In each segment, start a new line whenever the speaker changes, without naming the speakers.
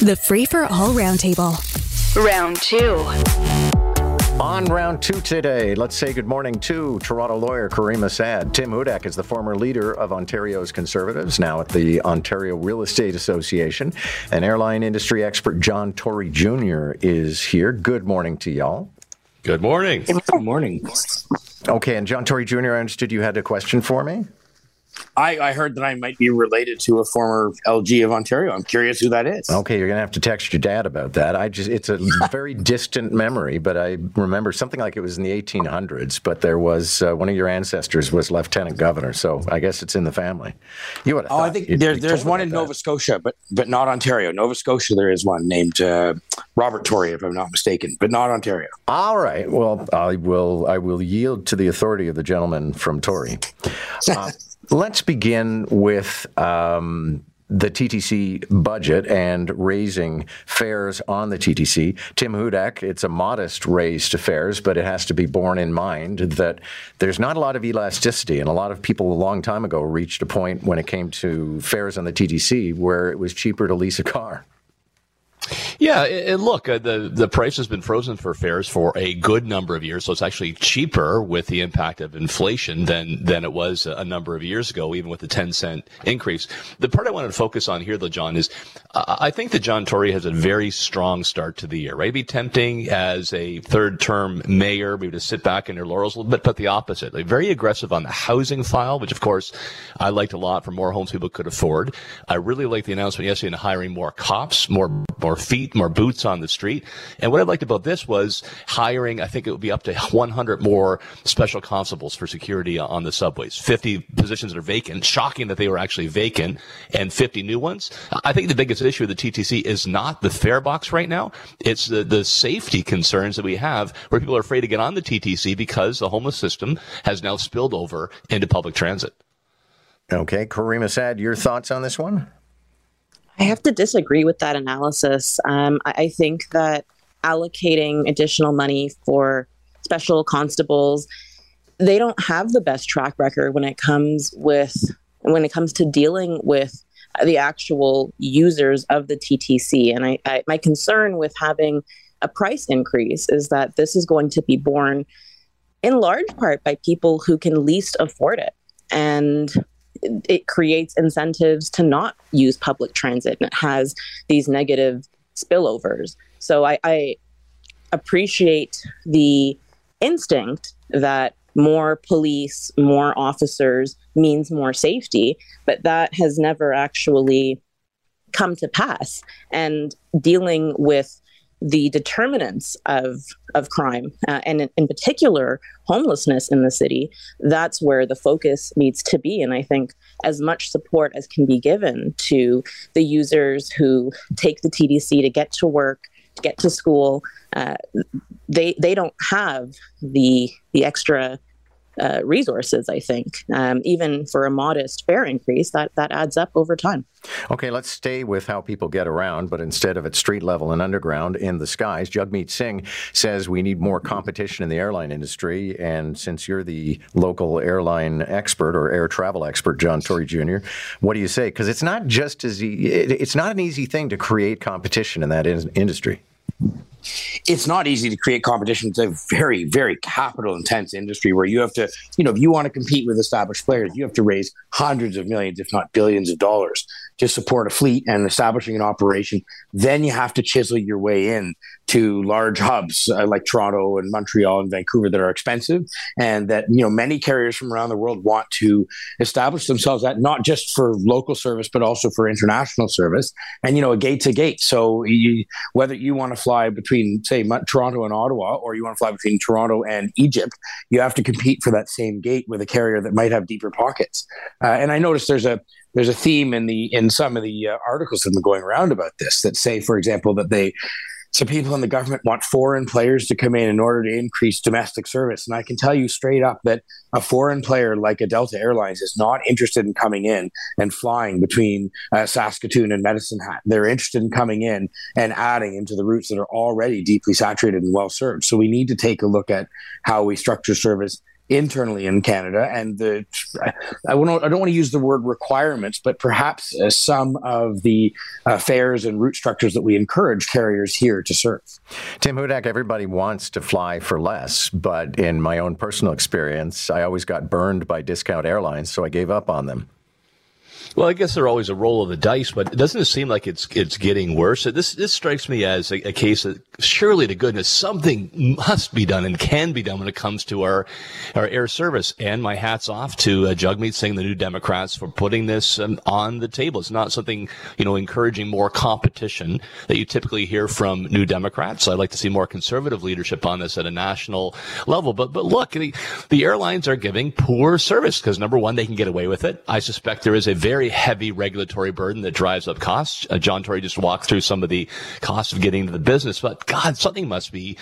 The Free for All Roundtable.
Round two.
On round two today, let's say good morning to Toronto lawyer Caryma Sa'd. Tim Hudak is the former leader of Ontario's Conservatives, now at the Ontario Real Estate Association. And airline industry expert John Tory Jr. is here. Good morning to y'all.
Good morning.
Good morning.
Okay, and John Tory Jr., I understood you had a question for me?
I, I heard that I might be related to a former LG of Ontario. I'm curious who that is.
Okay, you're gonna have to text your dad about that. I just it's a very distant memory, but I remember something like it was in the 1800s. But there was uh, one of your ancestors was lieutenant governor, so I guess it's in the family. You would.
Oh, I think there, there's one in Nova Scotia, but but not Ontario. Nova Scotia, there is one named uh, Robert Tory, if I'm not mistaken, but not Ontario.
All right. Well, I will I will yield to the authority of the gentleman from Tory. Uh, let's begin with. Um, the TTC budget and raising fares on the TTC. Tim Hudak, it's a modest raise to fares, but it has to be borne in mind that there's not a lot of elasticity. And a lot of people a long time ago reached a point when it came to fares on the TTC where it was cheaper to lease a car.
Yeah, and look, uh, the the price has been frozen for fares for a good number of years, so it's actually cheaper with the impact of inflation than than it was a number of years ago, even with the ten cent increase. The part I wanted to focus on here, though, John, is uh, I think that John Tory has a very strong start to the year. Right, It'd be tempting as a third term mayor, maybe to sit back in your laurels a little bit, but the opposite. Like very aggressive on the housing file, which of course I liked a lot for more homes people could afford. I really liked the announcement yesterday in hiring more cops, more more feet, more boots on the street. And what I liked about this was hiring, I think it would be up to 100 more special constables for security on the subways. 50 positions that are vacant. Shocking that they were actually vacant and 50 new ones. I think the biggest issue of the TTC is not the fare box right now. It's the, the safety concerns that we have where people are afraid to get on the TTC because the homeless system has now spilled over into public transit.
Okay, Caryma Sa'd, your thoughts on this one?
I have to disagree with that analysis. Um, I, I think that allocating additional money for special constables, they don't have the best track record when it comes with when it comes to dealing with the actual users of the TTC. And I, I, my concern with having a price increase is that this is going to be borne in large part by people who can least afford it. And it creates incentives to not use public transit and it has these negative spillovers. So I, I appreciate the instinct that more police, more officers means more safety, but that has never actually come to pass. And dealing with the determinants of of crime uh, and in, in, particular homelessness in the city that's where the focus needs to be. And i think as much support as can be given to the users who take the TTC to get to work to get to school uh, they they don't have the the extra uh, resources. I think um, even for a modest fare increase, that that adds up over time.
Okay, let's stay with how people get around, but instead of at street level and underground in the skies, Jagmeet Singh says we need more competition in the airline industry. And since you're the local airline expert or air travel expert, John Tory Jr., what do you say? Because it's not just as e- it's not an easy thing to create competition in that in- industry
it's not easy to create competition. It's a very, very capital intense industry where you have to, you know, if you want to compete with established players, you have to raise hundreds of millions, if not billions of dollars to support a fleet and establishing an operation. Then you have to chisel your way in to large hubs uh, like Toronto and Montreal and Vancouver that are expensive and that you know many carriers from around the world want to establish themselves at not just for local service but also for international service and you know a gate to gate so you, whether you want to fly between say Toronto and Ottawa or you want to fly between Toronto and Egypt you have to compete for that same gate with a carrier that might have deeper pockets uh, and I noticed there's a there's a theme in the in some of the uh, articles that have been going around about this that say for example that they so people in the government want foreign players to come in in order to increase domestic service. And I can tell you straight up that a foreign player like a Delta Airlines is not interested in coming in and flying between uh, Saskatoon and Medicine Hat. They're interested in coming in and adding into the routes that are already deeply saturated and well served. So we need to take a look at how we structure service internally in Canada, and the I, don't, I don't want to use the word requirements, but perhaps uh, some of the uh, fares and route structures that we encourage carriers here to serve.
Tim Hudak, everybody wants to fly for less, but in my own personal experience, I always got burned by discount airlines, so I gave up on them.
Well, I guess they're always a roll of the dice, but doesn't it seem like it's it's getting worse? This this strikes me as a, a, case of surely to goodness something must be done and can be done when it comes to our our air service. And my hats off to uh, Jagmeet Singh, the New Democrats, for putting this um, on the table. It's not something you know encouraging more competition that you typically hear from New Democrats. I'd like to see more conservative leadership on this at a national level. But but look, the, the airlines are giving poor service because number one, they can get away with it. I suspect there is a very very heavy regulatory burden that drives up costs. Uh, John Tory just walked through some of the costs of getting into the business, but God, something must be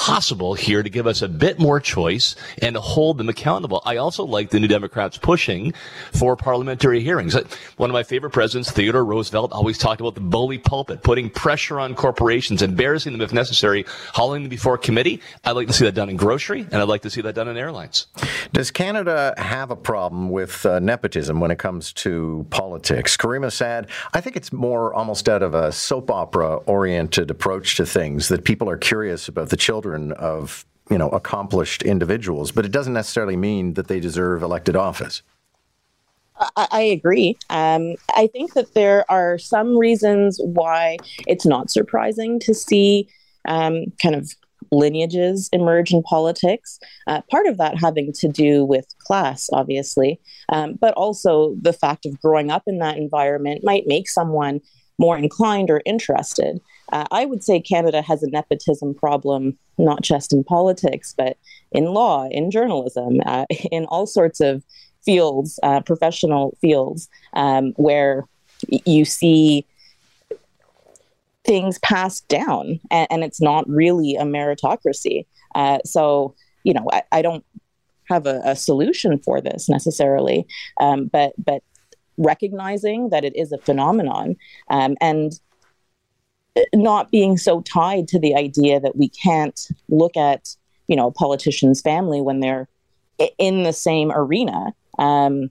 possible here to give us a bit more choice and to hold them accountable. I also like the New Democrats pushing for parliamentary hearings. One of my favorite presidents, Theodore Roosevelt, always talked about the bully pulpit, putting pressure on corporations, embarrassing them if necessary, hauling them before committee. I'd like to see that done in grocery, and I'd like to see that done in airlines.
Does Canada have a problem with uh, nepotism when it comes to politics? Caryma Sa'd, I think it's more almost out of a soap opera oriented approach to things that people are curious about the children children of you know accomplished individuals, but it doesn't necessarily mean that they deserve elected office.
I, I agree. Um, I think that there are some reasons why it's not surprising to see um, kind of lineages emerge in politics. Uh, part of that having to do with class, obviously, um, but also the fact of growing up in that environment might make someone more inclined or interested. Uh, I would say Canada has a nepotism problem, not just in politics, but in law, in journalism, uh, in all sorts of fields, uh, professional fields, um, where you see things passed down and, and, it's not really a meritocracy. Uh, so, you know, I, I don't have a, a, solution for this necessarily, um, but but recognizing that it is a phenomenon um, and not being so tied to the idea that we can't look at you know a politician's family when they're in the same arena um,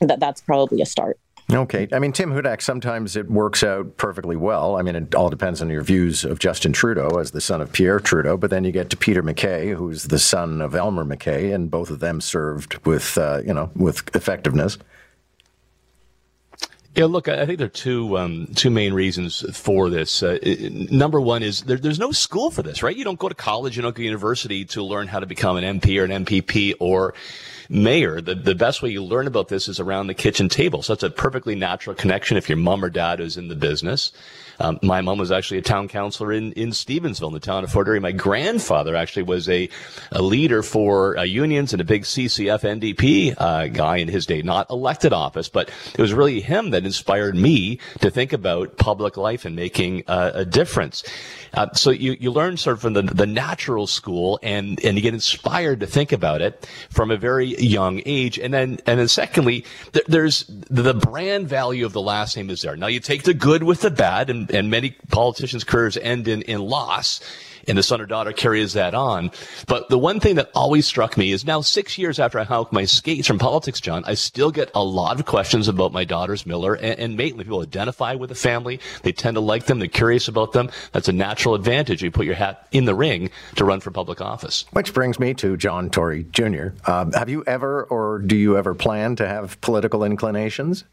that that's probably a start
Okay. I mean, Tim Hudak, sometimes it works out perfectly well. I mean, it all depends on your views of Justin Trudeau as the son of Pierre Trudeau, but then you get to Peter MacKay, who's the son of Elmer MacKay, and both of them served with, uh, you know, with effectiveness.
Yeah, look, I think there are two um, two main reasons for this. Uh, number one is there, there's no school for this, right? You don't go to college, you don't go to university to learn how to become an MP or an MPP or mayor. The, the best way you learn about this is around the kitchen table. So it's a perfectly natural connection if your mom or dad is in the business. Um, my mom was actually a town councilor in, in Stevensville, in the town of Fort Erie. My grandfather actually was a, a leader for uh, unions and a big CCF NDP uh, guy in his day, not elected office, but it was really him that inspired me to think about public life and making uh, a difference. Uh, so you, you learn sort of from the, the natural school and, and you get inspired to think about it from a very young age. And then, and then secondly, th- there's the brand value of the last name is there. Now you take the good with the bad and, and many politicians' careers end in, in loss and the son or daughter carries that on. But the one thing that always struck me is now six years after I hung my skates from politics, John, I still get a lot of questions about my daughters, Miller and, and Maitland. People identify with the family. They tend to like them. They're curious about them. That's a natural advantage. You put your hat in the ring to run for public office.
Which brings me to John Tory Jr. Um, have you ever or do you ever plan to have political inclinations?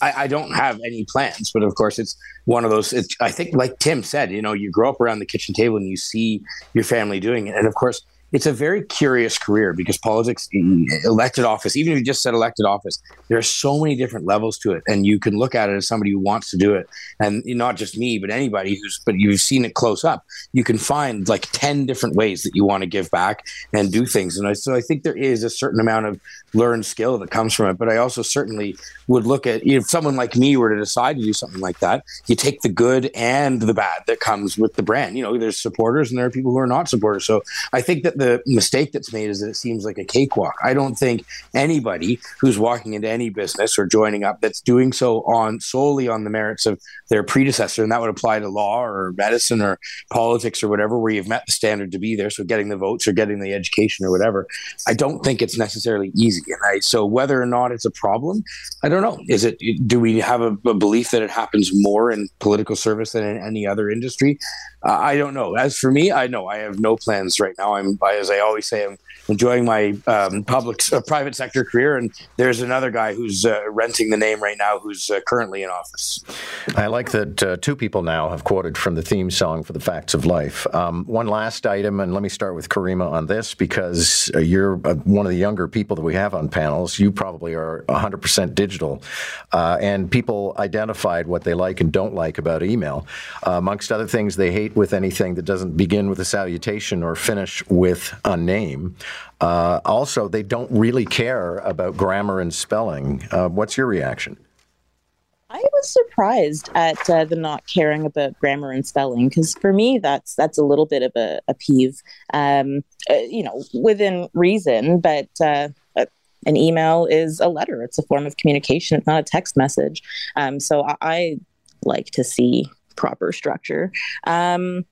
I, I, don't have any plans, but of course, it's one of those. I think, like Tim said, you know, you grow up around the kitchen table and you see your family doing it, and of course, it's a very curious career because politics, elected office, even if you just said elected office, there are so many different levels to it, and you can look at it as somebody who wants to do it, and not just me, but anybody who's, but you've seen it close up. You can find like ten different ways that you want to give back and do things, and I, so I think there is a certain amount of learned skill that comes from it. But I also certainly would look at if someone like me were to decide to do something like that, you take the good and the bad that comes with the brand. You know, there's supporters and there are people who are not supporters. So I think that the mistake that's made is that it seems like a cakewalk. I don't think anybody who's walking into any business or joining up that's doing so on solely on the merits of their predecessor, and that would apply to law or medicine or politics or whatever, where you've met the standard to be there. So getting the votes or getting the education or whatever, I don't think it's necessarily easy. And I, so whether or not it's a problem, I don't know. Is it? Do we have a, a belief that it happens more in political service than in any other industry? Uh, I don't know. As for me, I know I have no plans right now. I'm, as I always say, I'm enjoying my um, public, uh, private sector career, and there's another guy who's uh, renting the name right now, who's uh, currently in office.
I like that uh, two people now have quoted from the theme song for the Facts of Life. Um, one last item, and let me start with Caryma on this because uh, you're one of the younger people that we have on panels. You probably are 100% digital, and people identified what they like and don't like about email. amongst other things, they hate with anything that doesn't begin with a salutation or finish with a name. Uh, also, they don't really care about grammar and spelling. Uh, what's your reaction?
I was surprised at uh, the not caring about grammar and spelling because for me that's that's a little bit of a, a peeve, um, uh, you know, within reason. But uh, uh, an email is a letter; it's a form of communication. It's not a text message. Um, so I, I like to see proper structure. Um,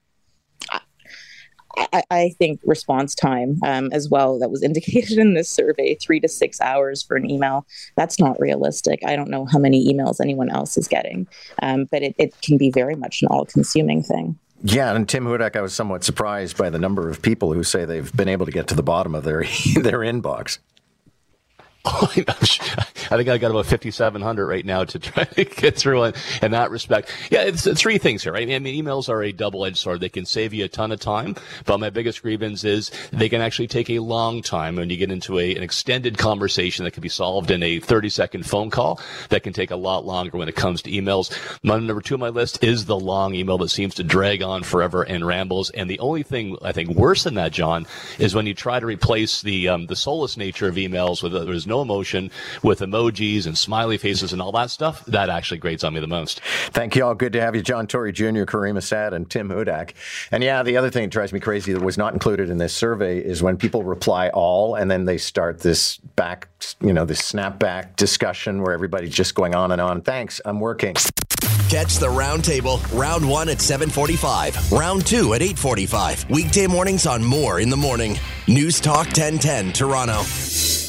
I, I, think response time um, as well that was indicated in this survey three to six hours for an email. That's not realistic. I don't know how many emails anyone else is getting um, but it, it can be very much an all-consuming thing.
Yeah, and Tim Hudak, I was somewhat surprised by the number of people who say they've been able to get to the bottom of their their inbox.
I think I got about 5,700 right now to try to get through in, in that respect. Yeah, it's, it's three things here, right? I mean, emails are a double-edged sword. They can save you a ton of time, but my biggest grievance is they can actually take a long time when you get into a, an extended conversation that can be solved in a 30-second phone call that can take a lot longer when it comes to emails. My, number two on my list is the long email that seems to drag on forever and rambles. And the only thing I think worse than that, John, is when you try to replace the um, the soulless nature of emails with there's no emotion with emojis and smiley faces and all that stuff, that actually grates on me the most.
Thank you all. Good to have you, John Tory Jr., Caryma Sa'd, and Tim Hudak. And yeah, the other thing that drives me crazy that was not included in this survey is when people reply all and then they start this back, you know, this snapback discussion where everybody's just going on and on. Thanks, I'm working.
Catch the roundtable, round one at 745, round two at 845. Weekday mornings on Moore in the Morning. News Talk 1010, Toronto.